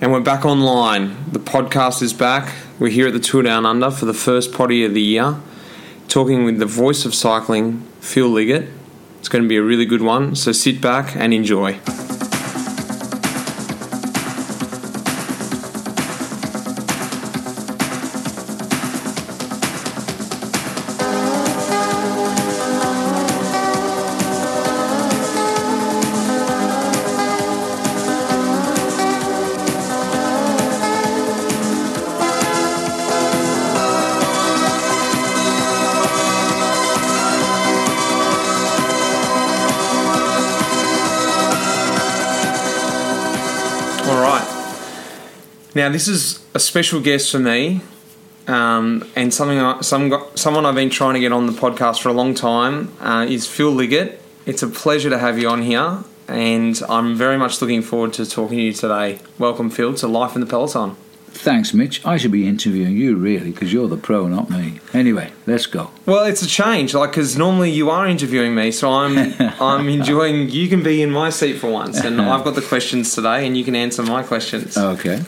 And we're back online. The podcast is back. We're here at the Tour Down Under for the first potty of the year, talking with the voice of cycling, Phil Liggett. It's going to be a really good one, so sit back and enjoy. Now this is a special guest for me, um, and something I, some someone I've been trying to get on the podcast for a long time uh, is Phil Liggett. It's a pleasure to have you on here, and I'm very much looking forward to talking to you today. Welcome, Phil, to Life in the Peloton. Thanks, Mitch. I should be interviewing you, really, because you're the pro, not me. Anyway, let's go. Well, it's a change, like because normally you are interviewing me, so I'm I'm enjoying. You can be in my seat for once, and I've got the questions today, and you can answer my questions. Okay.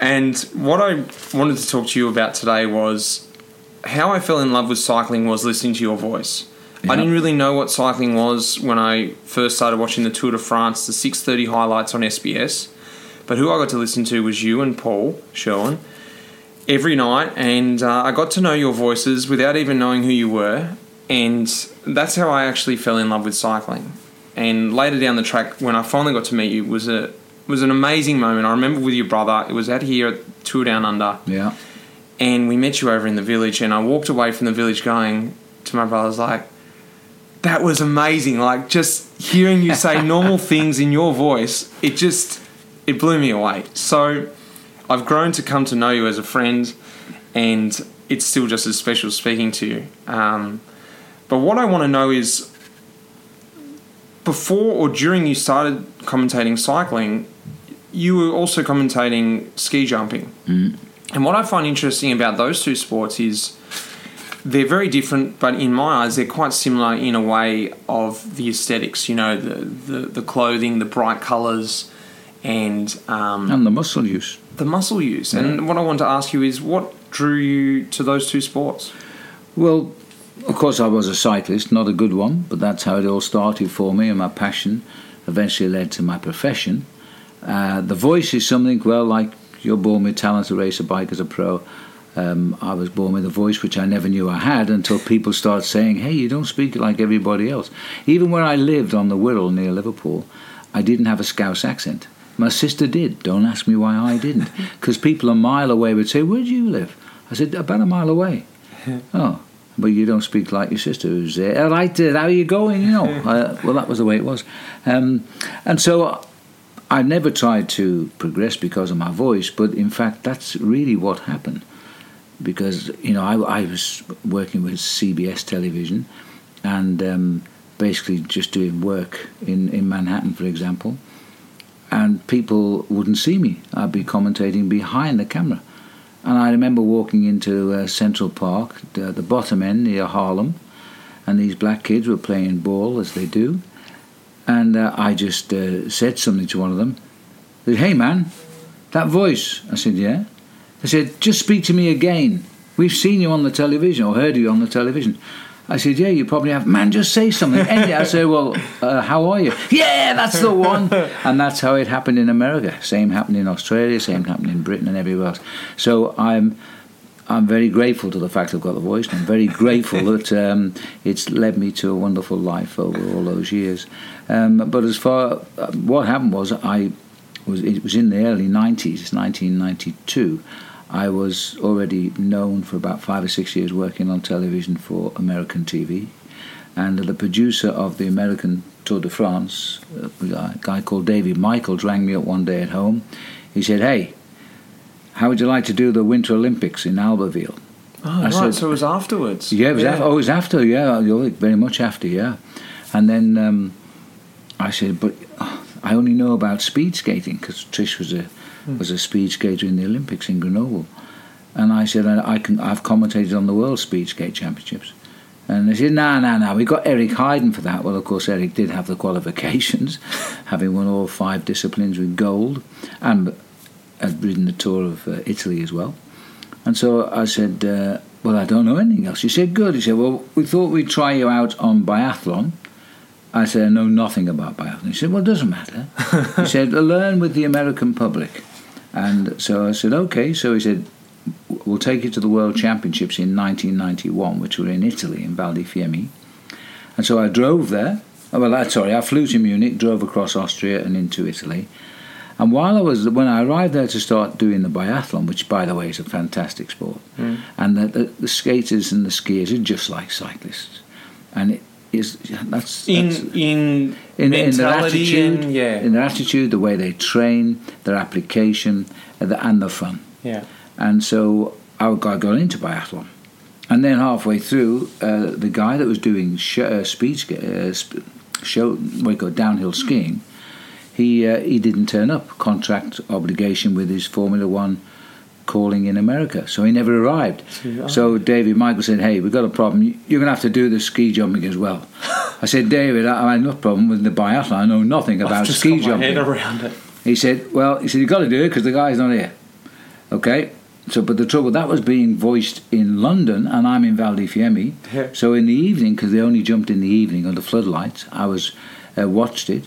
And what I wanted to talk to you about today was how I fell in love with cycling was listening to your voice. I didn't really know what cycling was when I first started watching the Tour de France, the 6:30 highlights on SBS. But who I got to listen to was you and Paul Sherwen every night, and uh, I got to know your voices without even knowing who you were, and that's how I actually fell in love with cycling. And later down the track, when I finally got to meet you, was a was an amazing moment. I remember with your brother. It was out here at Tour Down Under, Yeah. and we met you over in the village. And I walked away from the village going to my brothers like, "That was amazing!" Like just hearing you say normal things in your voice, it just it blew me away. So I've grown to come to know you as a friend, and it's still just as special speaking to you. Um, but what I want to know is before or during you started commentating cycling, you were also commentating ski jumping. And what I find interesting about those two sports is they're very different, but in my eyes, they're quite similar in a way of the aesthetics. You know, the the, the clothing, the bright colours, and um, And the muscle use. the muscle use. And what I want to ask you is, what drew you to those two sports? Well, of course, I was a cyclist, not a good one, but that's how it all started for me, and my passion eventually led to my profession. Uh, the voice is something, well, like you're born with talent to race a bike as a pro. Um, I was born with a voice which I never knew I had until people started saying, hey, you don't speak like everybody else. Even where I lived on the Wirral near Liverpool, I didn't have a Scouse accent. My sister did. Don't ask me why I didn't. Because people a mile away would say, Where do you live? I said, About a mile away. oh, but you don't speak like your sister who's there. All right, uh, how are you going? You know. uh, well, that was the way it was. Um, and so I never tried to progress because of my voice, but in fact, that's really what happened. Because, you know, I, I was working with CBS television and um, basically just doing work in, in Manhattan, for example and people wouldn't see me. I'd be commentating behind the camera. And I remember walking into uh, Central Park, the, the bottom end near Harlem, and these black kids were playing ball as they do. And uh, I just uh, said something to one of them. They said, hey man, that voice. I said, yeah. They said, just speak to me again. We've seen you on the television or heard you on the television. I said, yeah, you probably have. Man, just say something. And I said, well, uh, how are you? Yeah, that's the one. And that's how it happened in America. Same happened in Australia, same happened in Britain and everywhere else. So I'm I'm very grateful to the fact I've got the voice. And I'm very grateful that um, it's led me to a wonderful life over all those years. Um, but as far uh, what happened was, I was it was in the early 90s, 1992. I was already known for about five or six years working on television for American TV. And the producer of the American Tour de France, a guy, a guy called David Michaels, rang me up one day at home. He said, Hey, how would you like to do the Winter Olympics in Albertville? Oh, I right. said- so it was afterwards. Yeah, it was After, oh, it was after, yeah, very much after, yeah. And then um, I said, but uh, I only know about speed skating because Trish was a was a speed skater in the Olympics in Grenoble, and I said I, I can I've commentated on the World Speed Skate Championships, and they said no no no We've got Eric Heiden for that. Well, of course Eric did have the qualifications, having won all five disciplines with gold, and had ridden the tour of uh, Italy as well. And so I said, uh, Well, I don't know anything else. He said, Good. He said, Well, we thought we'd try you out on biathlon. I said, I know nothing about biathlon. He said, Well, it doesn't matter. he said, Learn with the American public. And so I said, Okay. So he said, We'll take you to the World Championships in 1991, which were in Italy, in Val di Fiemme. And so I drove there. Oh, well, sorry, I flew to Munich, drove across Austria and into Italy. And while I was, when I arrived there to start doing the biathlon, which by the way is a fantastic sport, Mm. and the, the, the skaters and the skiers are just like cyclists, and it is that's, In that's in in, in their attitude, and yeah, in their attitude, the way they train, their application, and the, and the fun. yeah. And so I got got into biathlon. And then halfway through, uh, the guy that was doing sh- uh, speed sk- uh, sp- show, what you call downhill skiing, he uh, he didn't turn up. Contract obligation with his Formula One calling in America, so he never arrived. oh. So David Michael said, "Hey, we've got a problem. You're going to have to do the ski jumping as well." I said, "David, I I have no problem with the biathlon. I know nothing about I've just ski got my jumping." head around it. He said, "Well, he said you've got to do it because the guy's not here." Okay. So, but the trouble that was being voiced in London, and I'm in Val di Fiemme. Yeah. So in the evening, because they only jumped in the evening under floodlights, I was uh, watched it,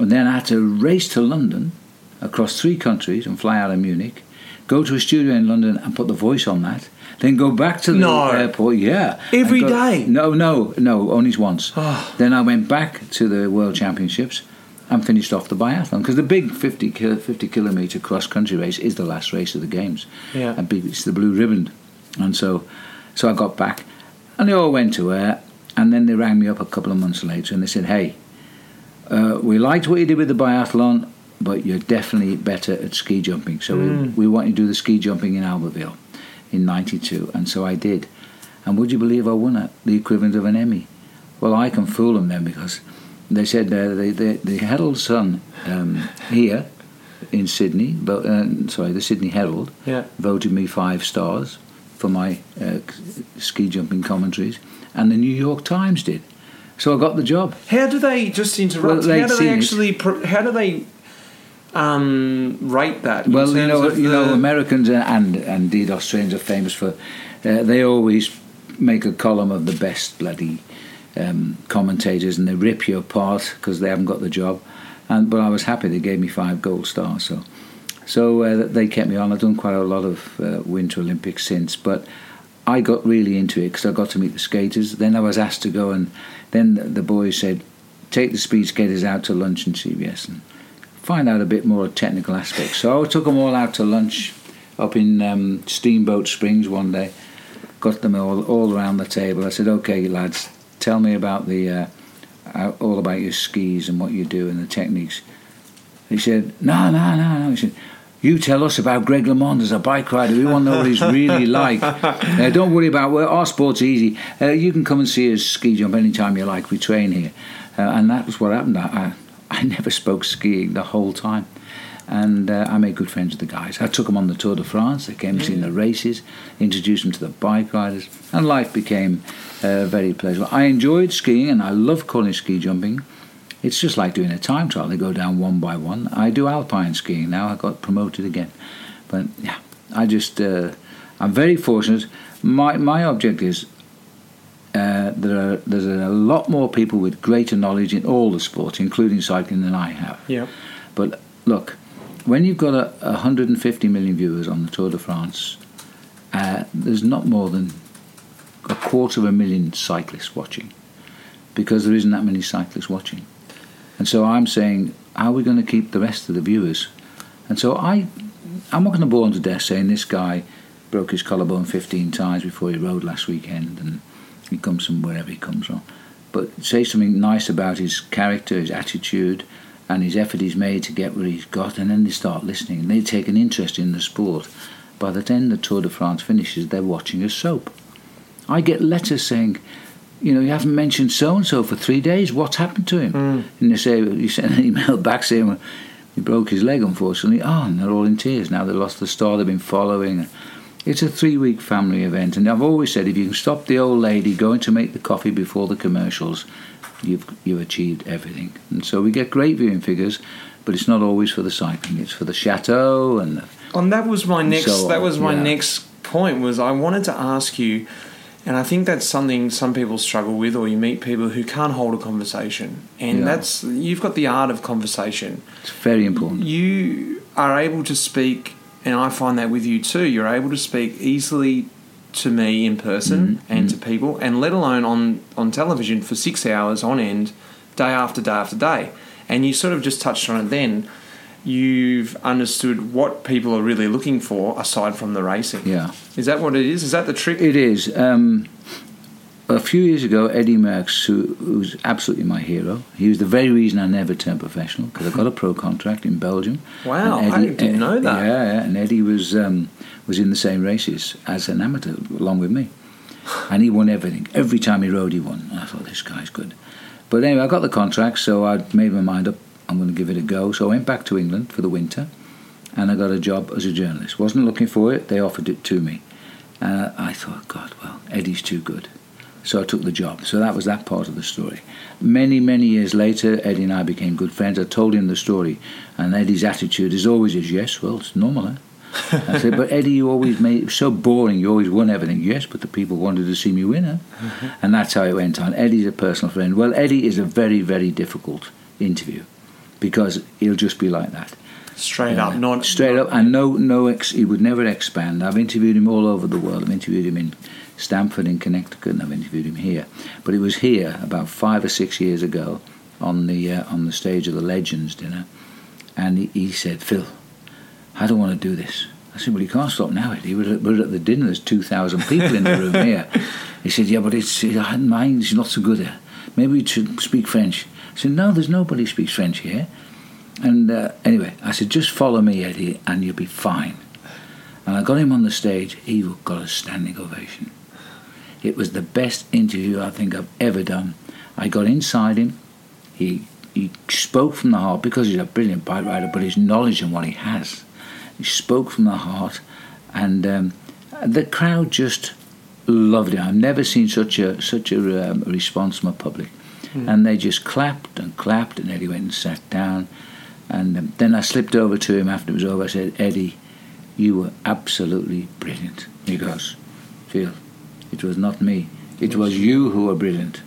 and then I had to race to London, across three countries, and fly out of Munich, go to a studio in London and put the voice on that, then go back to the No. airport. Yeah, Every go- day? No, no, no, only once. Oh. Then I went back to the World Championships and finished off the biathlon because the big 50, 50 kilometre cross country race is the last race of the games. Yeah. And it's the blue ribbon. And so, so I got back and they all went to her. And then they rang me up a couple of months later and they said, hey, uh, we liked what you did with the biathlon, but you're definitely better at ski jumping. So we, we want you to do the ski jumping in Albertville in 92. And so I did. And would you believe I won it? The equivalent of an Emmy. Well, I can fool them then because they said uh, the, the, the Herald Sun um, here in Sydney, vo- uh, sorry, the Sydney Herald, Yeah. voted me five stars for my uh, ski jumping commentaries, and the New York Times did. So I got the job. How do they just interrupt? Well, how do they actually? Pro- how do they um, rate that? Well, you know, you know, Americans and, and indeed Australians are famous for. Uh, they always make a column of the best bloody um, commentators, and they rip you apart because they haven't got the job. And but I was happy they gave me five gold stars. So, so uh, they kept me on. I've done quite a lot of uh, Winter Olympics since, but I got really into it because I got to meet the skaters. Then I was asked to go, and then the- the boys said, "Take the speed skaters out to lunch in CBS and find out a bit more technical aspects." So I took them all out to lunch up in um, Steamboat Springs one day. Got them all all around the table. I said, "Okay, lads, tell me about the uh, uh, all about your skis and what you do and the techniques." He said, "No, no, no, no." He said. You tell us about Greg LeMond as a bike rider. We want to know what he's really like. Uh, don't worry about well, our sport's easy. Uh, you can come and see us ski jump anytime you like. We train here, uh, and that was what happened. I, I, never spoke skiing the whole time, and uh, I made good friends with the guys. I took them on the Tour de France. They came and seen the races, introduced them to the bike riders, and life became uh, very pleasurable. I enjoyed skiing, and I love calling ski jumping. It's just like doing a time trial. They go down one by one. I do alpine skiing now. I got promoted again, but yeah, I just uh, I'm very fortunate. My my object is uh, there are there's a lot more people with greater knowledge in all the sports, including cycling, than I have. Yeah. But look, when you've got a, 150 million viewers on the Tour de France, uh, there's not more than a quarter of a million cyclists watching, because there isn't that many cyclists watching. And so I'm saying, how are we going to keep the rest of the viewers? And so I, I'm not going to bore them to death saying this guy broke his collarbone 15 times before he rode last weekend and he comes from wherever he comes from. But say something nice about his character, his attitude, and his effort he's made to get where he's got, and then they start listening they take an interest in the sport. By the time the Tour de France finishes, they're watching a soap. I get letters saying, you know, you haven't mentioned so and so for three days. What's happened to him? Hmm. And they say, you send an email back saying, well, he broke his leg, unfortunately. Oh, and they're all in tears now. They lost the star they've been following. It's a three week family event. And I've always said if you can stop the old lady going to make the coffee before the commercials, you've, you've achieved everything. And so we get great viewing figures, but it's not always for the cycling. It's for the chateau and the And that was my next. So, that was my yeah. next point. Was I wanted to ask you, and I think that's something some people struggle with, or you meet people who can't hold a conversation, and Yeah. that's you've got the art of conversation. It's very important. You are able to speak, and I find that with you too. You're able to speak easily to me in person Mm-hmm. and to people, and let alone on on television for six hours on end, day after day after day. And you sort of just touched on it then. You've understood what people are really looking for aside from the racing. Yeah. Is that what it is? Is that the trick? It is. Um, a few years ago, Eddie Merckx, who, who's absolutely my hero, he was the very reason I never turned professional because I got a pro contract in Belgium. Wow, And I didn't know that. Yeah, yeah, and Eddie was um, was in the same races as an amateur along with me, and he won everything. Every time he rode, he won. And I thought this guy's good. But anyway, I got the contract, so I made my mind up. I'm going to give it a go. So I went back to England for the winter, and I got a job as a journalist. wasn't looking for it. They offered it to me. Uh, I thought, God, well, Eddie's too good. So I took the job. So that was that part of the story. Many, many years later, Eddie and I became good friends. I told him the story, and Eddie's attitude is always is, yes, well, it's normal, eh? I said, but Eddie, you always made it so boring. You always won everything. Yes, but the people wanted to see me win, eh? And that's how it went on. Eddie's a personal friend. Well, Eddie is a very, very difficult interview because he'll just be like that. Straight Yeah, up, not straight up, and no, no, ex, he would never expand. I've interviewed him all over the world. I've interviewed him in Stamford, in Connecticut, and I've interviewed him here. But it was here about five or six years ago on the uh, on the stage of the Legends dinner, and he, he said, "Phil, I don't want to do this." I said, "Well, you can't stop now, Eddie. We're at, we're at the dinner. There's two thousand people in the room here." He said, "Yeah, but it's uh, mine is not so good. Here. Maybe we should speak French." I said, "No, there's nobody speaks French here." And uh, anyway, I said, just follow me, Eddie, and you'll be fine. And I got him on the stage. He got a standing ovation. It was the best interview I think I've ever done. I got inside him. He he spoke from the heart because he's a brilliant bike rider, but his knowledge and what he has. He spoke from the heart, and um, the crowd just loved it. I've never seen such a such a um, response from a public, and they just clapped and clapped, and Eddie went and sat down. And um, then I slipped over to him after it was over. I said, Eddie, you were absolutely brilliant. He goes, Phil, it was not me. It was you who were brilliant.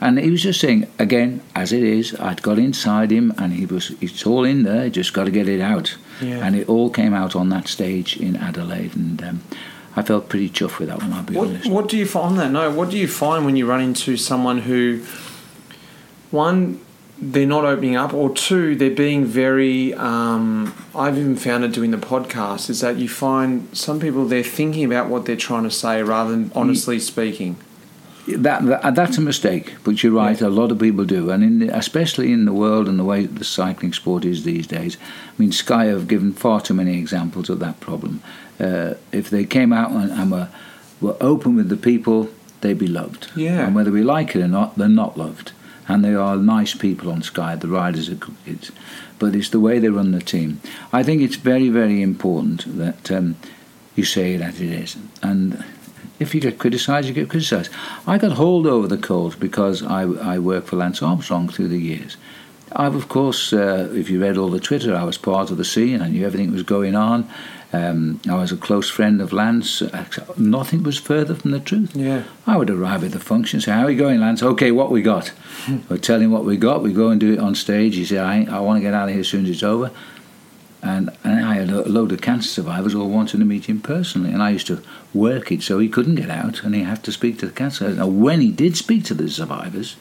And he was just saying, again, as it is, I'd got inside him and he was, it's all in there, just got to get it out. Yeah. And it all came out on that stage in Adelaide. And um, I felt pretty chuffed with that one, I'll be What, honest. what do you find that? No, what do you find when you run into someone who, one, they're not opening up, or two, they're being very. Um, I've even found it doing the podcast is that you find some people they're thinking about what they're trying to say rather than honestly speaking. That, that that's a mistake, but you're right. A lot of people do, and in the, especially in the world and the way the cycling sport is these days. I mean, Sky have given far too many examples of that problem. Uh, if they came out and, and were were open with the people, they'd be loved. Yeah. And whether we like it or not, they're not loved. And they are nice people on Sky. The riders are good kids, but it's the way they run the team. I think it's very, very important that um, you say that it is, and if you get criticised, you get criticised. I got hauled over the coals because I, I worked for Lance Armstrong through the years. I've, of course, uh, if you read all the Twitter, I was part of the scene. I knew everything was going on. Um, I was a close friend of Lance. Nothing was further from the truth. Yeah. I would arrive at the function, say, "How are you going, Lance? Okay, what we got?" I'd tell him what we got. We go and do it on stage. He said, "I, I want to get out of here as soon as it's over." And, and I had a load of cancer survivors all wanting to meet him personally, and I used to work it so he couldn't get out, and he had to speak to the cancer. Now, when he did speak to the survivors,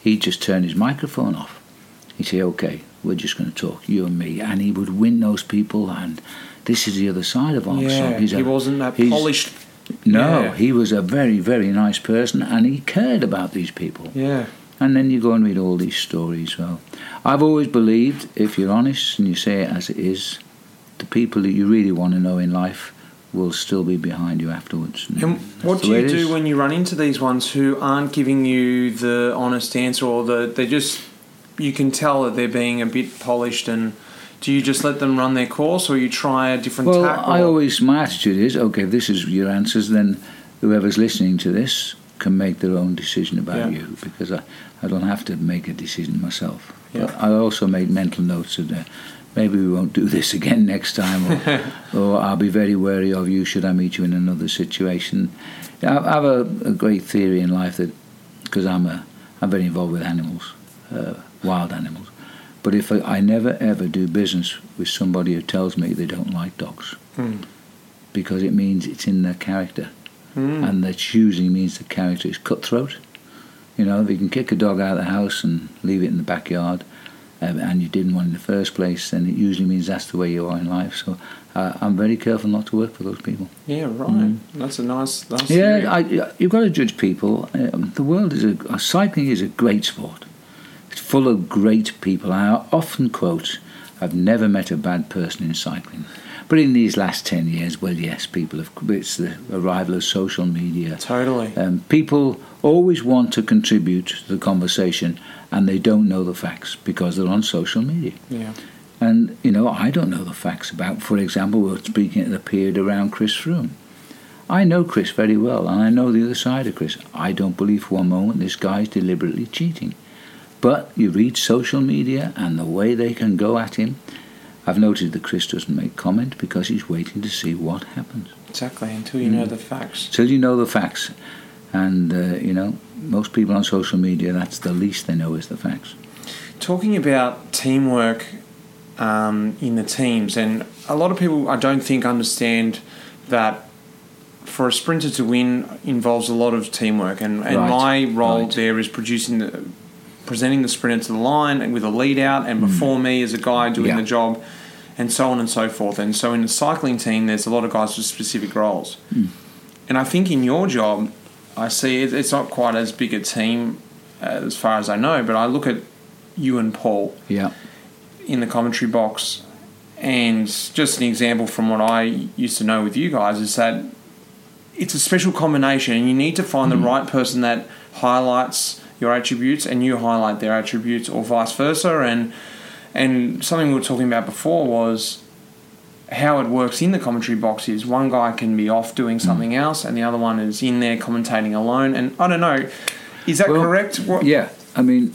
he just turned his microphone off. He'd say, "Okay, we're just going to talk, you and me," and he would win those people. And this is the other side of Armstrong. Yeah, He's a- he wasn't that polished. No, Yeah. he was a very, very nice person, and he cared about these people. Yeah. And then you go and read all these stories. Well, I've always believed if you're honest and you say it as it is, the people that you really want to know in life will still be behind you afterwards. And what do you do when you run into these ones who aren't giving you the honest answer or the they just you can tell that they're being a bit polished and do you just let them run their course or you try a different Well, tack? I always my attitude is okay. If this is your answers, then whoever's listening to this can make their own decision about Yeah. you because I, I don't have to make a decision myself. Yeah. But I also make mental notes of the maybe we won't do this again next time, or, or I'll be very wary of you should I meet you in another situation. I have a, a great theory in life that because I'm a I'm very involved with animals, uh, wild animals. But if I, I, never ever do business with somebody who tells me they don't like dogs, mm. because it means it's in their character, mm. and that usually means the character is cutthroat. You know, if you can kick a dog out of the house and leave it in the backyard, um, and you didn't want in the first place, then it usually means that's the way you are in life. So uh, I'm very careful not to work for those people. Yeah, right. Mm. That's a nice. nice yeah, I, you've got to judge people. Um, the world is a cycling is a great sport. Full of great people. I often quote, "I've never met a bad person in cycling." But in these last 10 years, well, yes, people have, it's the arrival of social media. Totally. Um, people always want to contribute to the conversation and they don't know the facts because they're on social media. Yeah. And, you know, I don't know the facts about, for example, we are speaking at the period around Chris Froome. I know Chris very well, and I know the other side of Chris. I don't believe for one moment this guy's deliberately cheating. But you read social media and the way they can go at him, I've noted that Chris doesn't make comment because he's waiting to see what happens. Exactly, until you mm. know the facts. Until you know the facts. And, uh, you know, most people on social media, that's the least they know is the facts. Talking about teamwork um, in the teams, and a lot of people, I don't think, understand that for a sprinter to win involves a lot of teamwork. And, and right. my role right. there is producing the presenting the sprinter to the line and with a lead out, and before mm. me as a guy doing yeah. the job, and so on and so forth. And so in the cycling team, there's a lot of guys with specific roles. Mm. And I think in your job, I see it, it's not quite as big a team as far as I know, but I look at you and Paul yeah. in the commentary box. And just an example from what I used to know with you guys is that it's a special combination, and you need to find mm. the right person that highlights your attributes and you highlight their attributes or vice versa and and something we were talking about before was how it works in the commentary box is one guy can be off doing hmm. something mm. else and the other one is in there commentating alone and I don't know is that well, correct what? yeah I mean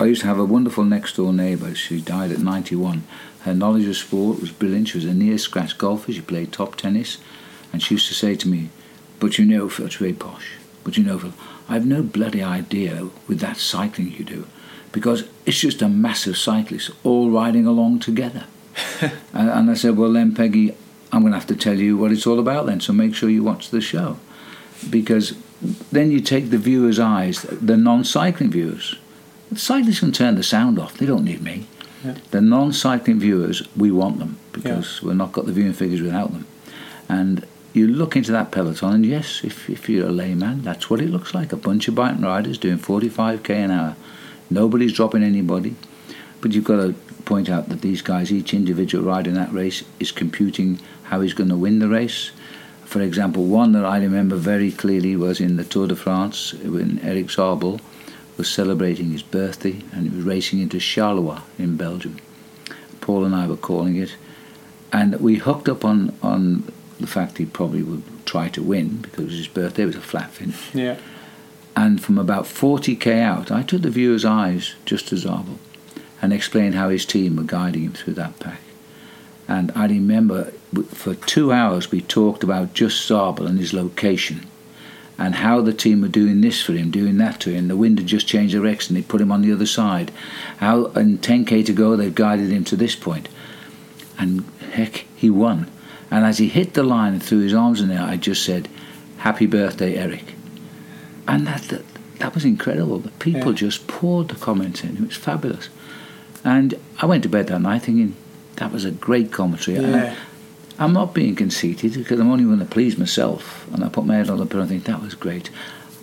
I used to have a wonderful next door neighbour she died at 91 her knowledge of sport was brilliant she was a near scratch golfer she played top tennis and she used to say to me but you know Phil it's very posh but you know Phil I've no bloody idea with that cycling you do, because it's just a massive cyclist all riding along together. and, and I said, well then, Peggy, I'm going to have to tell you what it's all about then. So make sure you watch the show, because then you take the viewers' eyes, the non-cycling viewers. The cyclists can turn the sound off; they don't need me. Yeah. The non-cycling viewers, we want them because yeah. we've not got the viewing figures without them. And you look into that peloton, and yes, if, if you're a layman, that's what it looks like a bunch of bike riders doing 45k an hour. Nobody's dropping anybody. But you've got to point out that these guys, each individual rider in that race, is computing how he's going to win the race. For example, one that I remember very clearly was in the Tour de France when Erik Zabel was celebrating his birthday and he was racing into Charleroi in Belgium. Paul and I were calling it, and we hooked up on, on the fact he probably would try to win because his birthday, it was a flat finish. Yeah. And from about 40k out, I took the viewer's eyes just to Zabel and explained how his team were guiding him through that pack. And I remember for two hours we talked about just Zabel and his location and how the team were doing this for him, doing that to him. The wind had just changed direction, they put him on the other side. How in 10k to go they've guided him to this point. And heck, he won. And as he hit the line and threw his arms in the air, I just said, Happy birthday, Erik. And that, that, that was incredible. The people yeah. just poured the comments in. It was fabulous. And I went to bed that night thinking, that was a great commentary. Yeah. I, am not being conceited because I'm only going to please myself. And I put my head on the pillow and think, that was great.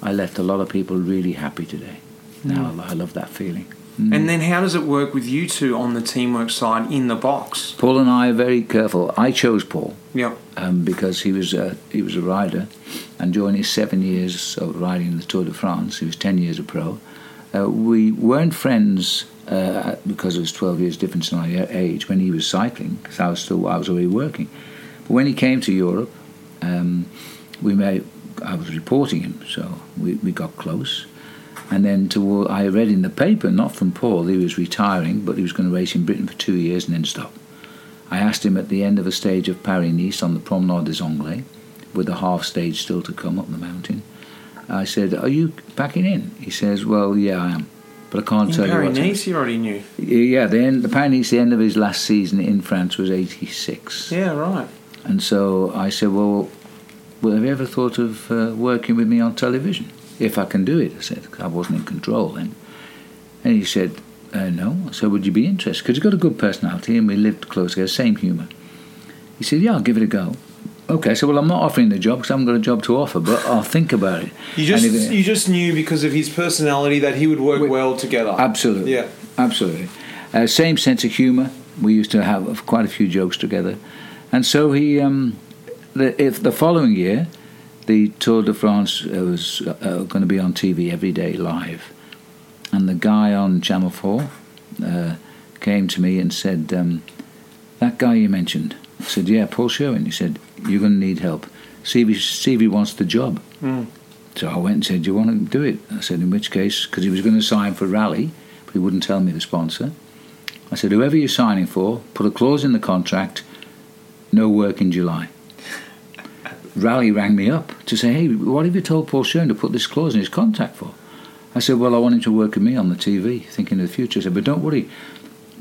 I left a lot of people really happy today. Now mm. I love that feeling. Mm. And then how does it work with you two on the teamwork side in the box? Paul and I are very careful. I chose Paul. Yeah. Um, because he was a, he was a rider, and during his seven years of riding the Tour de France, he was ten years a pro. Uh, we weren't friends uh, because there was twelve years difference in our age when he was cycling. Because I was still I was already working. But when he came to Europe, um, we made I was reporting him, so we, we got close And then toward, I read in the paper, not from Paul, he was retiring, but he was going to race in Britain for two years and then stop. I asked him at the end of a stage of Paris Nice on the Promenade des Anglais, with a half stage still to come up the mountain. I said, Are you packing in? He says, Well, yeah, I am. But I can't In tell you what. Paris, Nice, you already knew. Yeah, the end, the Paris Nice, the end of his last season in France was 86. Yeah, right. And so I said, Well, well have you ever thought of uh, working with me on television? If I can do it, I said, I wasn't in control then. And he said, uh, No. I said, Would you be interested? Because he's got a good personality and we lived close together, same humour. He said, Yeah, I'll give it a go. Okay, so well, I'm not offering the job because I haven't got a job to offer, but I'll think about it. You just And if it- you just knew because of his personality that he would work We- well together. Absolutely. Yeah. Absolutely. Uh, same sense of humour. We used to have quite a few jokes together. And so he, um, the, if the following year, the Tour de France uh, was uh, uh, going to be on TV every day live. And the guy on Channel 4 uh, came to me and said, um, That guy you mentioned. I said, Yeah, Paul Sherwen. He said, You're going to need help. See if he, see if he wants the job. Mm. So I went and said, Do you want to do it? I said, In which case, because he was going to sign for Raleigh, but he wouldn't tell me the sponsor. I said, Whoever you're signing for, put a clause in the contract no work in July. Raleigh rang me up to say, Hey, what have you told Paul Sherwen to put this clause in his contract for? I said, Well, I want him to work with me on the TV, thinking of the future. I said, But don't worry,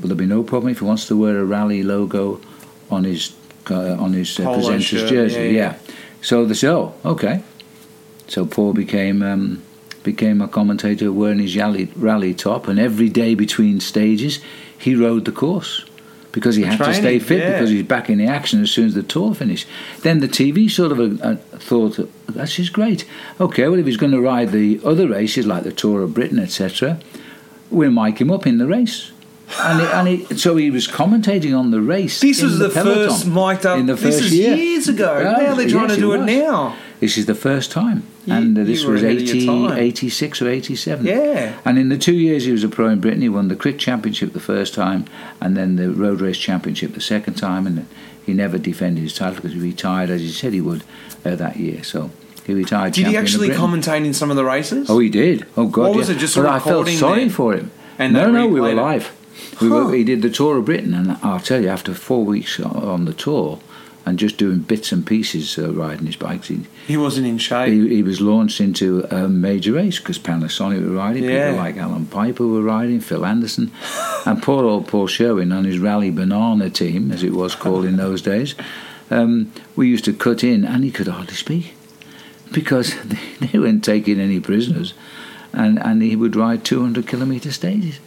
will there be no problem if he wants to wear a Raleigh logo on his uh, on his uh, presenter's shirt, jersey? yeah, yeah. So they said, Oh, okay. So Paul became um, became a commentator wearing his Raleigh, Raleigh top, and every day between stages, he rode the course because he had to stay fit yeah. because he's back in the action as soon as the tour finished. Then the TV sort of uh, uh, thought that's just great. Okay, well if he's going to ride the other races like the Tour of Britain, etc., we'll mic him up in the race. And, he, and he, so he was commentating on the race. This was the, peloton first mic'd up. in the this is year. years ago. Yeah, now they're trying yes, to do it it now. This is the first time. You- and uh, this was 80, 86 or 87. Yeah. And in the two years he was a pro in Britain, he won the Crit Championship the first time and then the Road Race Championship the second time. And he never defended his title because he retired, as he said he would, uh, that year. So he retired Did he actually commentate in some of the races? Oh, he did. Oh, God. Was yeah. it, just a but I felt sorry then? for him. And no, no, we were live. We were, he did the tour of Britain, and I'll tell you, after four weeks on the tour and just doing bits and pieces uh, riding his bikes, he, He wasn't in shape. he, he was launched into a major race because Panasonic were riding, Yeah. people like Alan Peiper were riding, Phil Anderson, and poor old Paul Sherwen on his Raleigh Banana team, as it was called in those days. Um, we used to cut in, and he could hardly speak because they, they weren't taking any prisoners, and, and he would ride 200 kilometre stages.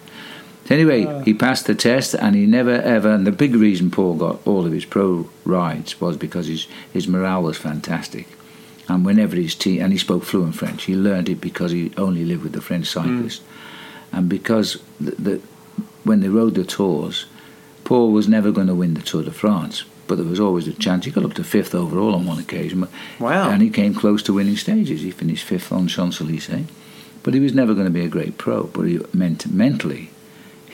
Anyway, he passed the test, and he never ever. And the big reason Paul got all of his pro rides was because his his morale was fantastic. And whenever his team, and he spoke fluent French, he learned it because he only lived with the French hmm. cyclists, and because the, the when they rode the tours, Paul was never going to win the Tour de France, but there was always a chance. He got up to fifth overall on one occasion, but, Wow. and he came close to winning stages. He finished fifth on Champs Elysees, but he was never going to be a great pro. But he meant mentally,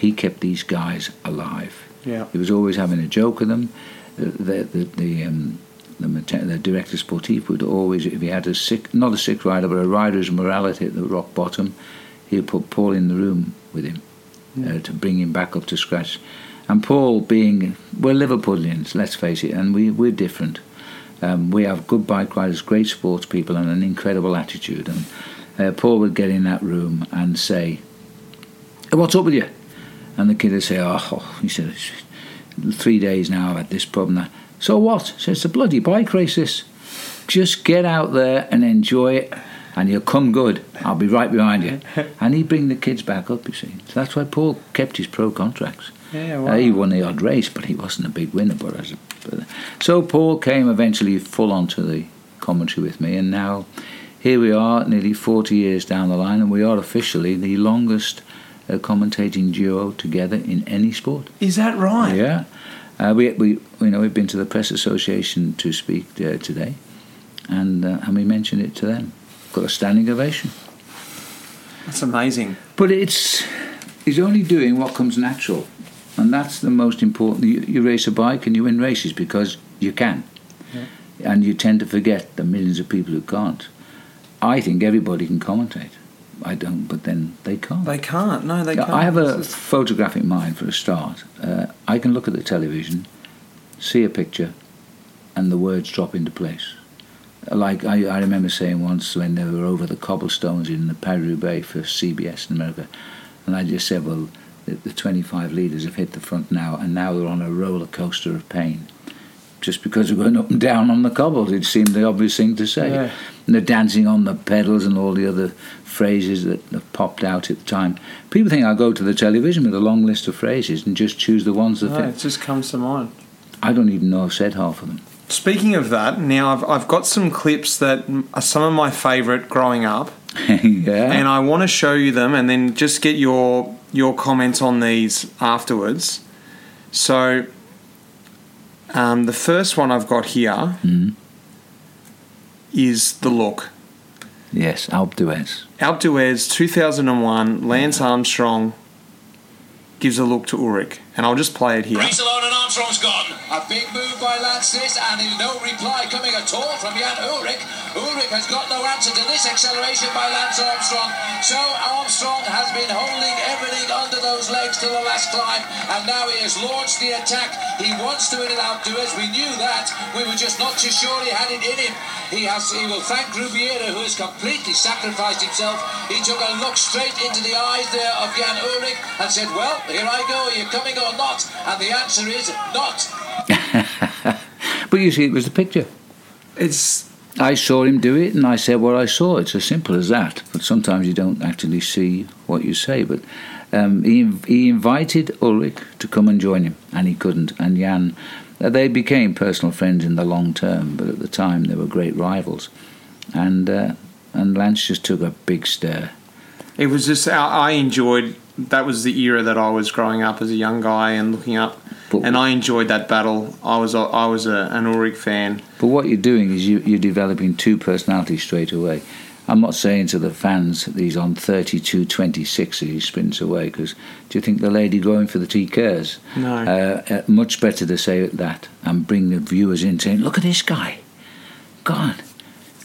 he kept these guys alive. Yeah. He was always having a joke with them. The the the, the, um, the, the director sportif would always, if he had a sick, not a sick rider, but a rider's morality at the rock bottom, he would put Paul in the room with him uh, to bring him back up to scratch. And Paul, being we're Liverpudlians, let's face it, and we we're different. Um, we have good bike riders, great sports people, and an incredible attitude. And uh, Paul would get in that room and say, "Hey, "What's up with you?" And the kid would say, "Oh," he said, three days now I've had this problem." That. So what? He says, "It's a bloody bike race. This. Just get out there and enjoy it, and you'll come good. I'll be right behind you." and he'd bring the kids back up. You see, so that's why Paul kept his pro contracts. Yeah, Uh, he won the odd race, but he wasn't a big winner. But as a, but- so Paul came eventually full onto the commentary with me, and now here we are, nearly 40 years down the line, and we are officially the longest uh, commentating duo together in any sport. Is that right? Yeah, uh, we, we you know we've been to the press association to speak uh, today, and uh, and we mentioned it to them. Got a standing ovation. That's amazing. But it's he's only doing what comes natural, and that's the most important. You, you race a bike and you win races because you can, and you tend to forget the millions of people who can't. I think everybody can commentate. I don't, but then they can't. They can't. No, they can't. I have a just- photographic mind for a start. Uh, I can look at the television, see a picture, and the words drop into place. Like I, I remember saying once when they were over the cobblestones in the Paris Roubaix for CBS in America, and I just said, well, the, the 25 leaders have hit the front now, and now they're on a roller coaster of pain. Just because we're going up and down on the cobbles, it seemed the obvious thing to say. Yeah. They're dancing on the pedals and all the other phrases that have popped out at the time. People think I go to the television with a long list of phrases and just choose the ones that No, fit. it just comes to mind. I don't even know I've said half of them. Speaking of that, now I've, I've got some clips that are some of my favourite growing up, yeah. and I want to show you them, and then just get your your comments on these afterwards. So, um, the first one I've got here is the look. yes, Alpe d'Huez. Alpe d'Huez 2001, Lance Armstrong gives a look to Ullrich, and I'll just play it here. Race alone and Armstrong's gone. A big move by Lance this, and no reply coming at all from Jan Ullrich. Ullrich has got no answer to this acceleration by Lance Armstrong. So Armstrong has been holding everything under those legs to the last climb, and now he has launched the attack. He wants to win it out to us. We knew that. We were just not too sure he had it in him. He has. He will thank Rubiera, who has completely sacrificed himself. He took a look straight into the eyes there of Jan Ullrich and said, "Well, here I go. Are you coming or not?" And the answer is not. But you see, it was the picture. It's I saw him do it, and I said what I saw. It's as simple as that. But sometimes you don't actually see what you say. But um, he he invited Ullrich to come and join him, and he couldn't. And Jan, uh, they became personal friends in the long term, but at the time they were great rivals. And uh, and Lance just took a big stare. It was just I I enjoyed that was the era that I was growing up as a young guy and looking up, But- and I enjoyed that battle. I was a, I was a, an Ullrich fan. But what you're doing is you, you're developing two personalities straight away. I'm not saying to the fans that he's on 32 26 as he sprints away, because do you think the lady going for the tea cares? No. Uh, uh, much better to say that and bring the viewers in saying, look at this guy. God,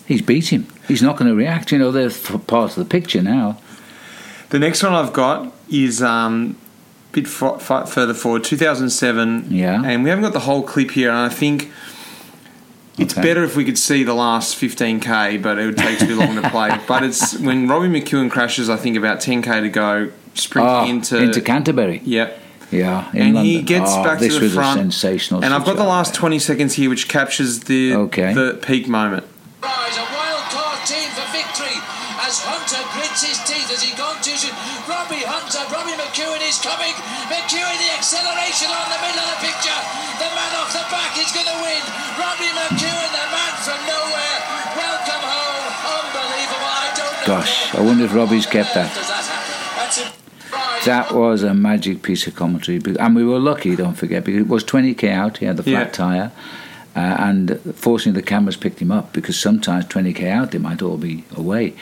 he's beat him. He's not going to react. You know, they're part of the picture now. The next one I've got is um, bit f- f- further forward, 2007. Yeah. And we haven't got the whole clip here, and I think it's Okay. better if we could see the last 15k, but it would take too long to play. But it's when Robbie McEwen crashes, I think about 10k to go, sprinting Ah, into. into Canterbury. Yep. Yeah, in and he gets Oh, back to this the was front. a sensational and I've got the last 20 seconds here, which captures the Okay. the peak moment. Robbie Hunter. Robbie McEwen is coming. McEwen, the acceleration on the middle of the picture. The man off the back is going to win. Robbie McEwen, the man from nowhere. Welcome home. Unbelievable. I don't know. Gosh, I wonder if Robbie's kept that. That happen? That's a That was a magic piece of commentary, and we were lucky. Don't forget, because it was 20k out. He had the flat Yeah. tire, uh, and fortunately the cameras picked him up because sometimes 20k out they might all be away.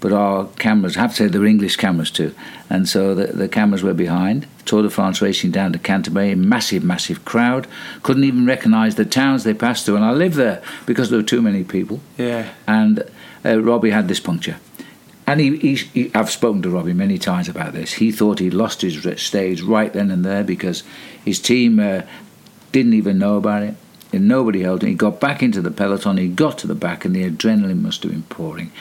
But our cameras, I have to say, they were English cameras too, and so the, the cameras were behind. Tour de France racing down to Canterbury, massive, massive crowd. Couldn't even recognise the towns they passed through, and I lived there because there were too many people Yeah. and uh, Robbie had this puncture. And he, he, he, I've spoken to Robbie many times about this. He thought he'd lost his stage right then and there because his team uh, didn't even know about it. And nobody helped him. He got back into the peloton. He got to the back, and the adrenaline must have been pouring.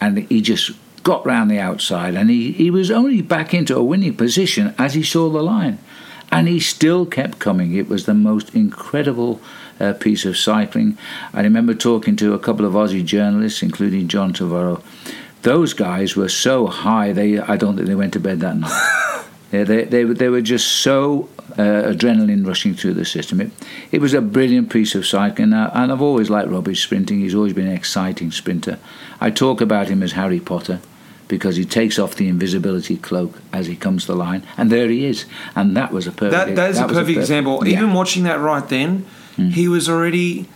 And he just got round the outside, and he, he was only back into a winning position as he saw the line. And he still kept coming. It was the most incredible uh, piece of cycling. I remember talking to a couple of Aussie journalists, including John Trevorrow. Those guys were so high, they I don't think they went to bed that night. yeah, they, they, were- they were just so uh, adrenaline rushing through the system. It, it was a brilliant piece of cycling, uh, and I've always liked Robbie's sprinting. He's always been an exciting sprinter. I talk about him as Harry Potter because he takes off the invisibility cloak as he comes to the line, and there he is. And that was a perfect. That that is a was perfect example. Yeah. Even watching that right then, he was already.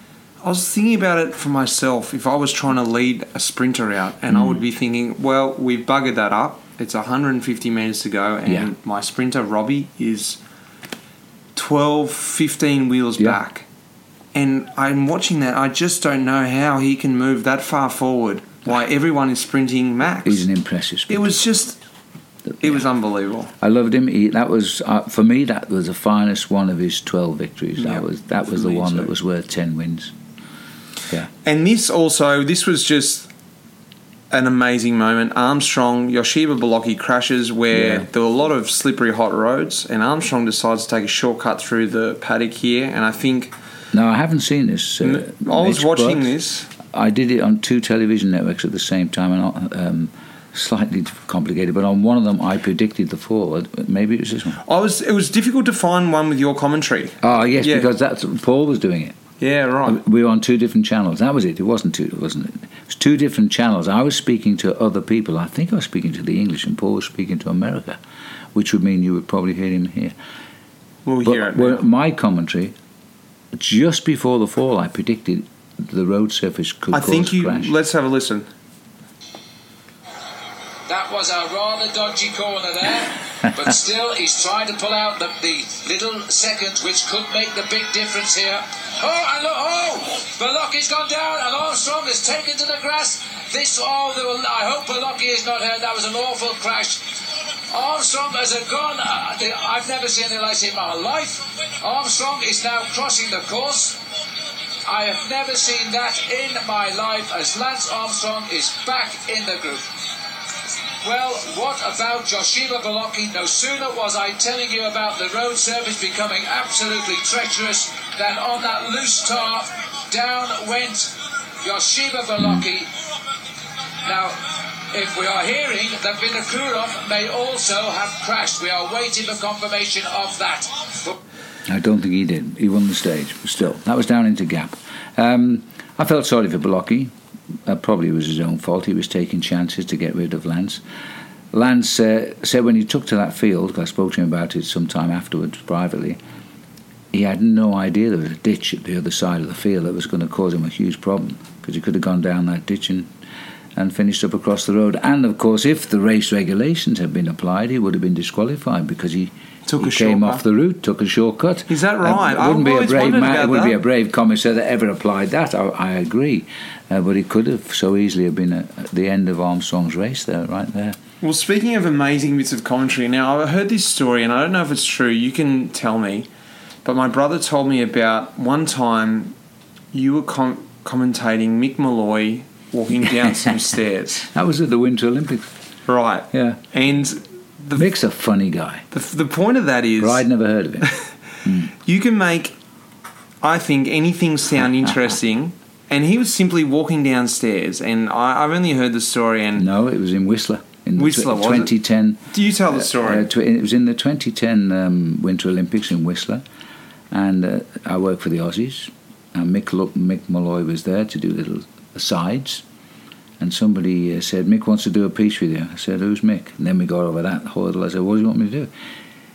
I was thinking about it for myself. If I was trying to lead a sprinter out, and I Hmm. would be thinking, well, we've buggered that up. It's 150 meters to go, and Yeah. my sprinter Robbie is 12, 15 wheels Yeah. back. And I'm watching that. I just don't know how he can move that far forward why everyone is sprinting max. He's an impressive. it was just, it was unbelievable. I loved him. He, that was uh, for me. That was the finest one of his twelve victories. Yeah, that was that was the one too. that was worth ten wins. Yeah, And this also, this was just an amazing moment. Armstrong, Joseba Beloki crashes where Yeah. there were a lot of slippery hot roads, and Armstrong decides to take a shortcut through the paddock here. And I think no, I haven't seen this. Uh, I was Mitch, watching this. I did it on two television networks at the same time, and um, slightly complicated. But on one of them, I predicted the fall. Maybe it was this one. I was. It was difficult to find one with your commentary. Oh yes, Yeah. because that's Paul was doing it. Yeah, right. We were on two different channels. That was it. It wasn't two, wasn't it? It was two different channels. I was speaking to other people. I think I was speaking to the English, and Paul was speaking to America, which would mean you would probably hear him here. We'll But hear it. well, my commentary, just before the fall, I predicted the road surface could I cause think a you. crash. Let's have a listen. That was a rather dodgy corner there, but still he's trying to pull out the, the little seconds which could make the big difference here. Oh, and look, oh, Beloki's gone down and Armstrong has taken to the grass. This, oh, there will, I hope Beloki is not hurt. That was an awful crash. Armstrong has gone. Uh, the, I've never seen anything like this in my life. Armstrong is now crossing the course. I have never seen that in my life as Lance Armstrong is back in the group. Well, what about Joseba Beloki? No sooner was I telling you about the road surface becoming absolutely treacherous than on that loose tar, down went Joseba Beloki. Now, if we are hearing that Vinokurov may also have crashed, we are waiting for confirmation of that. I don't think he did. He won the stage, still, that was down into Gap. Um, I felt sorry for Beloki. Uh, probably it was his own fault. He was taking chances to get rid of Lance. Lance uh, said when he took to that field, I spoke to him about it some time afterwards privately, he had no idea there was a ditch at the other side of the field that was going to cause him a huge problem because he could have gone down that ditch and, and finished up across the road. And of course, if the race regulations had been applied, he would have been disqualified because he Took he a came shortcut. off the route, took a shortcut. Is that Uh, right? it wouldn't I've be a brave man. It wouldn't be a brave commissar that ever applied that. I, I agree, uh, but it could have so easily have been at at the end of Armstrong's race there, right there. Well, speaking of amazing bits of commentary, now I heard this story, and I don't know if it's true. You can tell me, but my brother told me about one time you were com- commentating Mick Molloy walking down some stairs, That was at the Winter Olympics. right? Yeah, And the, Mick's a funny guy. the the point of that is But I'd never heard of him. you can make, I think, anything sound interesting. And he was simply walking downstairs, and I, I've only heard the story. And No, it was in Whistler. In the Whistler, was it? 2010. do you tell the story? Uh, tw- it was in the 2010 um, Winter Olympics in Whistler, and uh, I worked for the Aussies. And Mick, Mick Molloy was there to do little asides, and somebody uh, said, Mick wants to do a piece with you. I said, Who's Mick? And then we got over that hurdle. I said, What do you want me to do?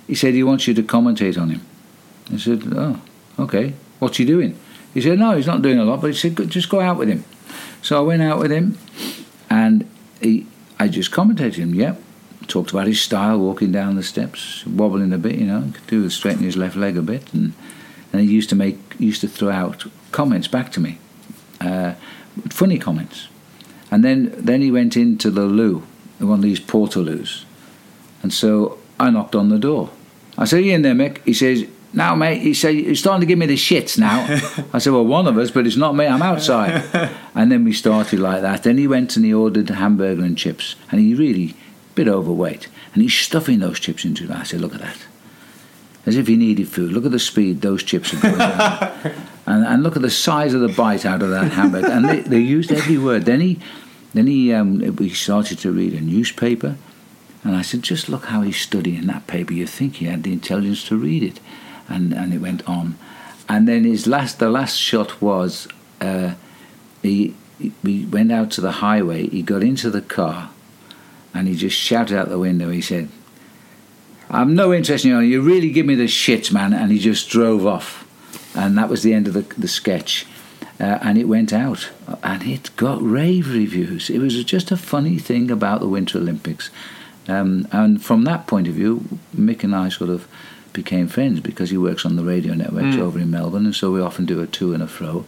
He said, He wants you to commentate on him. I said, Oh, okay. What's he doing? He said, No, he's not doing a lot, but he said, Just go out with him. So I went out with him, and he, I just commentated him, yep. Talked about his style, walking down the steps, wobbling a bit, you know, could do with straightening his left leg a bit, and and he used to make, used to throw out comments back to me, uh, funny comments, and then then he went into the loo, one of these portaloos, and so I knocked on the door. I said, "You in there, Mick?" He says, "Now, mate." He said, "You're starting to give me the shits now." I said, "Well, one of us, but it's not me. I'm outside." and then we started like that. Then he went and he ordered a hamburger and chips, and he really a bit overweight, and he's stuffing those chips into that. I said, "Look at that." As if he needed food. Look at the speed those chips are going down. and, and look at the size of the bite out of that hamburger. And they, they used every word. Then he, then he, um, we started to read a newspaper, and I said, just look how he's studying that paper. You think he had the intelligence to read it, and and it went on, and then his last, the last shot was, uh, he, we went out to the highway. He got into the car, and he just shouted out the window. He said, "I'm no interest in you. You really give me the shits, man." And he just drove off, and that was the end of the the sketch. Uh, and it went out, and it got rave reviews. It was just a funny thing about the Winter Olympics, um, and from that point of view, Mick and I sort of became friends because he works on the radio networks over in Melbourne, and so we often do a to and a fro.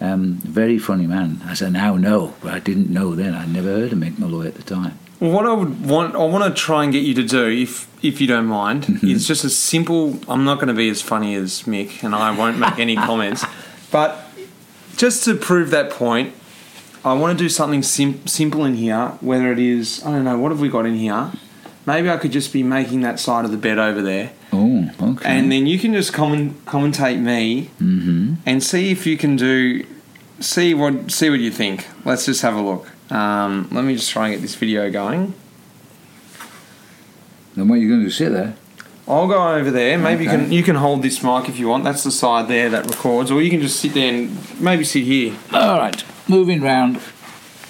Um, very funny man, as I now know, but I didn't know then. I'd never heard of Mick Molloy at the time. Well, what I would want, I want to try and get you to do, if if you don't mind, Mm-hmm. is just a simple. I'm not going to be as funny as Mick, and I won't make any comments. But just to prove that point, I want to do something sim- simple in here. Whether it is, I don't know, what have we got in here? Maybe I could just be making that side of the bed over there, Oh, okay. and then you can just comment, commentate me, hmm and see if you can do, see what see what you think. Let's just have a look. Um, let me just try and get this video going. Then what are you going to do? Sit there? I'll go over there. Maybe you can you can hold this mic if you want. That's the side there that records, or you can just sit there and maybe sit here. All right, moving round.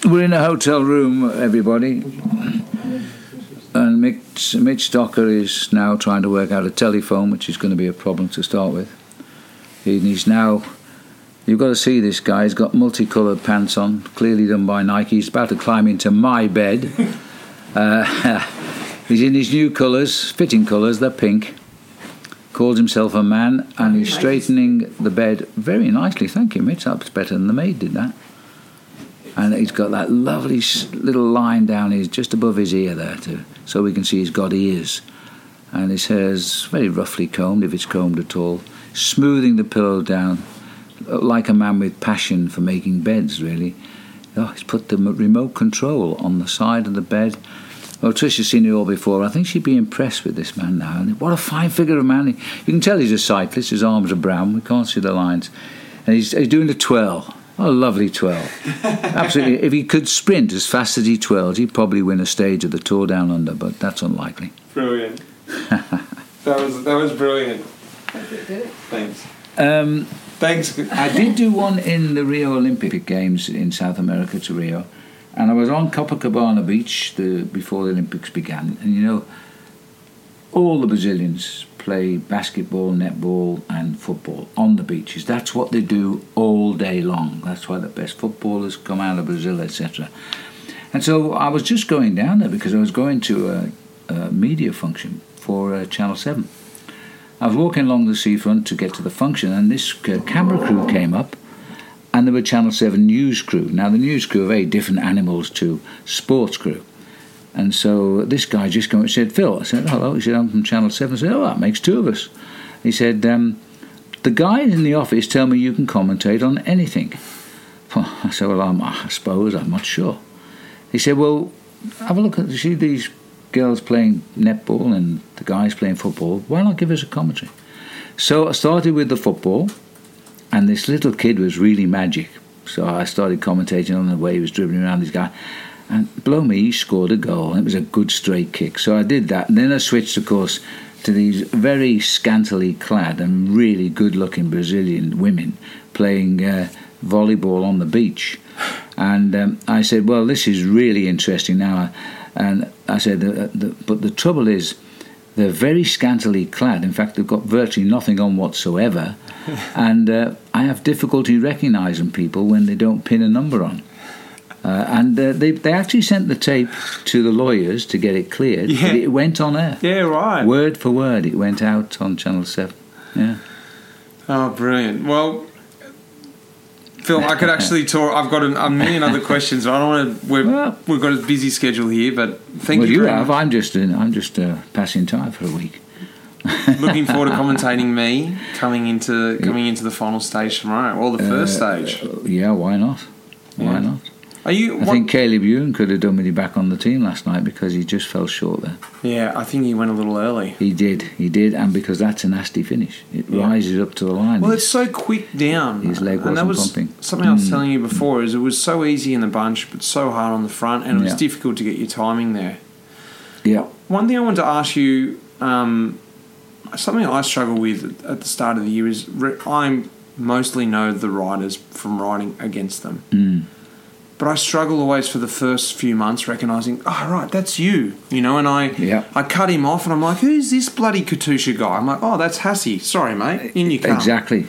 We're in a hotel room, everybody. And Mitch, Mitch Docker is now trying to work out a telephone, which is going to be a problem to start with. He- He's now, you've got to see this guy. He's got multicoloured pants on, clearly done by Nike. He's about to climb into my bed. Uh, he's in his new colours, fitting colours, they're pink. Calls himself a man, and he's straightening the bed very nicely. Thank you, Mitch. That's better than the maid did that. And he's got that lovely little line down his just above his ear there, too, so we can see he's got ears. And his hair's very roughly combed, if it's combed at all, smoothing the pillow down uh, like a man with passion for making beds, really. Oh, he's put the remote control on the side of the bed. Well, Tricia's seen it all before. I think she'd be impressed with this man now. And what a fine figure of man. You can tell he's a cyclist. His arms are brown. We can't see the lines. And he's, he's doing a twirl. What a lovely twirl. Absolutely. If he could sprint as fast as he twirls, he'd probably win a stage of the Tour Down Under, but that's unlikely. Brilliant. that was that was brilliant. Thanks. Um, Thanks. I did do one in the Rio Olympic Games in South America to Rio, and I was on Copacabana Beach the, before the Olympics began. And you know, all the Brazilians play basketball, netball, and football on the beaches. That's what they do all day long. That's why the best footballers come out of Brazil, etc. And so I was just going down there because I was going to a, a media function for uh, Channel 7. I was walking along the seafront to get to the function, and this uh, camera crew came up, and there were Channel 7 news crew. Now, the news crew are very different animals to sports crew. And so this guy just came and said, Phil, I said, hello. He said, I'm from Channel 7. I said, oh, that makes two of us. He said, um, the guys in the office tell me you can commentate on anything. I said, well, I'm, I suppose, I'm not sure. He said, well, have a look at, see these girls playing netball and the guys playing football. Why not give us a commentary? So I started with the football, and this little kid was really magic. So I started commentating on the way he was dribbling around this guy. And blow me, he scored a goal. And it was a good straight kick. So I did that. And then I switched, of course, to these very scantily clad and really good looking Brazilian women playing uh, volleyball on the beach. And um, I said, well, this is really interesting now. And I said, the, the, but the trouble is, they're very scantily clad. In fact, they've got virtually nothing on whatsoever. and uh, I have difficulty recognising people when they don't pin a number on. Uh, and uh, they, they actually sent the tape to the lawyers to get it cleared. Yeah. But it went on air. Yeah, right. Word for word, it went out on Channel 7. Yeah. Oh, brilliant. Well, Phil, I could actually talk. I've got a, a million other questions. I don't want to. We've, Well- we've got a busy schedule here, but thank well, you. you very have. much. I'm just, uh, I'm just uh, passing time for a week. Looking forward to commentating me coming into coming into the final stage tomorrow, or the first Uh, stage. yeah, why not? Why Yeah. not? Are you? I what- think Caleb Ewan could have done with you back on the team last night because he just fell short there. yeah, I think he went a little early. He did, he did, and because that's a nasty finish. It Yeah. rises up to the line. Well, it's so quick down. His leg and that wasn't was pumping. something I was Mm. telling you before. Is it was so easy in the bunch, but so hard on the front, and it was Yeah. difficult to get your timing there. yeah, One thing I wanted to ask you, um, something I struggle with at the start of the year is re- I mostly know the riders from riding against them, mm. but I struggle always for the first few months recognizing, oh right, that's you, you know, and I Yeah. I cut him off, and I'm like, who's this bloody Katusha guy? I'm like, oh, that's Hassie. Sorry, mate, in you come. exactly.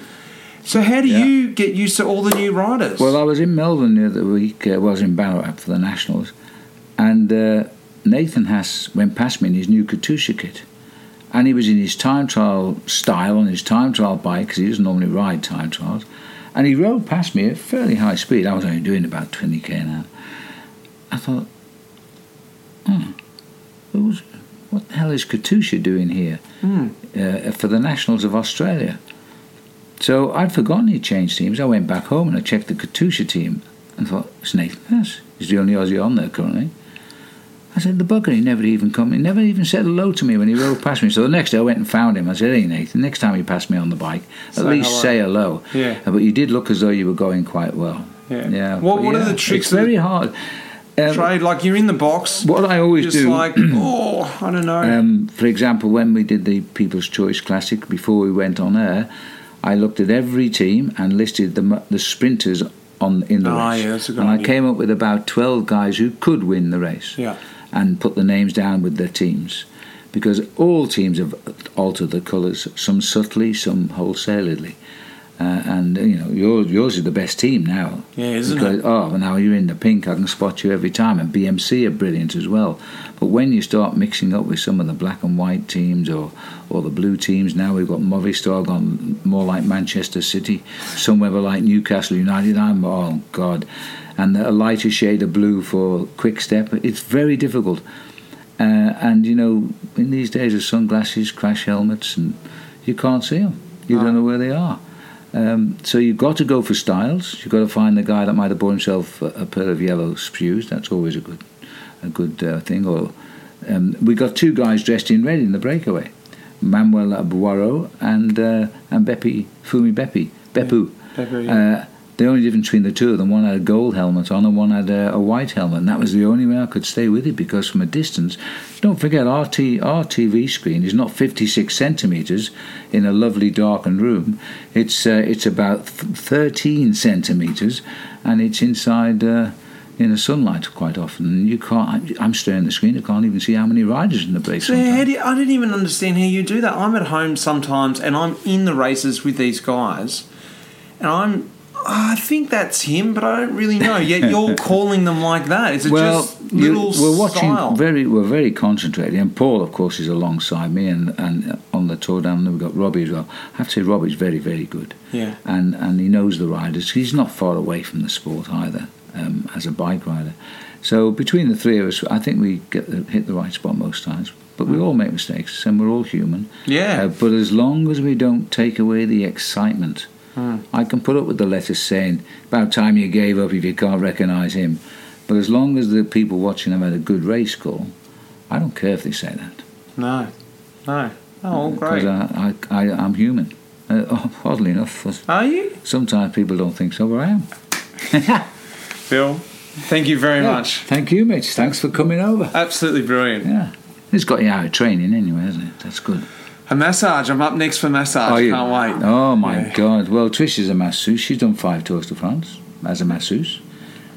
So how do Yeah. you get used to all the new riders? Well, I was in Melbourne the other week. uh, was in Ballarat for the Nationals, and uh, Nathan Haas went past me in his new Katusha kit, and he was in his time trial style on his time trial bike because he doesn't normally ride time trials, And he rode past me at fairly high speed. I was only doing about 20k an hour. I thought, hmm, who's, what the hell is Katusha doing here uh, for the Nationals of Australia? So I'd forgotten he'd changed teams. I went back home and I checked the Katusha team and thought, it's Nathan Haas. He's the only Aussie on there currently. I said, the bugger, he never even come, he never even said hello to me when he rode past me. So the next day I went and found him. I said, hey Nathan, next time you pass me on the bike, at Say least hello." say hello. Yeah. Uh, But you did look as though you were going quite well. Yeah. Yeah. What- what are the tricks It's very hard. Um, Trade like you're in the box. what I always just do, like oh, I don't know. um, for example, when we did the People's Choice Classic before we went on air, I looked at every team and listed the the sprinters on in the Ah, race, yeah, that's a good and idea. I came up with about twelve guys who could win the race, yeah. And put the names down with their teams, because all teams have altered the colours, some subtly, some wholesaledly. Uh, and you know yours, yours is the best team now. Yeah, isn't because, it? Oh, now you're in the pink. I can spot you every time, and BMC are brilliant as well. But when you start mixing up with some of the black and white teams or or the blue teams, now we've got Movistar gone more like Manchester City, somewhere like Newcastle United. I'm oh god, and a lighter shade of blue for Quick Step. It's very difficult. Uh, and you know, in these days of sunglasses, crash helmets, and you can't see them. You No. don't know where they are. Um, so you've got to go for styles. You've got to find the guy that might have bought himself a, a pair of yellow shoes. That's always a good, a good uh, thing. Or um, we got two guys dressed in red in the breakaway, Manuel Boaro and uh, and Bepi Fumi Bepi Beppu. Yeah. The only difference between the two of them, one had a gold helmet on and one had a, a white helmet, and that was the only way I could stay with it because from a distance, don't forget our, t- our TV screen is not 56 centimetres in a lovely darkened room. It's uh, it's about 13 centimetres, and it's inside uh, in the sunlight quite often. And you can't. I'm staring at the screen. I can't even see how many riders in the race. So how sometimes. do you- I didn't even understand how you do that. I'm at home sometimes and I'm in the races with these guys, and I'm. I think that's him, but I don't really know. Yet you're calling them like that. Is it well, just you- little we're watching style? very. We're very concentrated, and Paul, of course, is alongside me, and, and on the tour down there we've got Robbie as well. I have to say, Robbie's very, very good, yeah. and and he knows the riders. He's not far away from the sport either, um, as a bike rider. So between the three of us, I think we get the, hit the right spot most times. But we all make mistakes, and we're all human. Yeah. Uh, but as long as we don't take away the excitement, Hmm. I can put up with the letters saying, "About time you gave up if you can't recognise him." But as long as the people watching have had a good race call, I don't care if they say that. No. No. Oh, great. Because I, I, I, I'm human. Uh, oddly enough, Are you? sometimes people don't think so, but I am. Bill, thank you very Yeah. much. Thank you, Mitch. Thanks for coming over. Absolutely brilliant. Yeah. It's got you out of training anyway, hasn't it? That's good. A massage. I'm up next for massage. Are you? Can't wait. Oh my Yeah. God! Well, Trish is a masseuse. She's done five tours to France as a masseuse.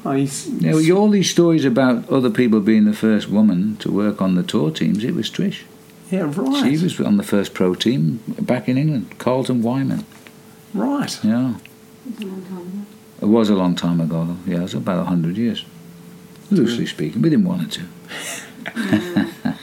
Oh, he's, Now, you- all these stories about other people being the first woman to work on the tour teams, it was Trish. yeah, right. She was on the first pro team back in England, Carlton Wyman. right. Yeah, It's a long time ago. it was a long time ago. though. Yeah, it was about hundred years, hmm. loosely speaking. We didn't want it to.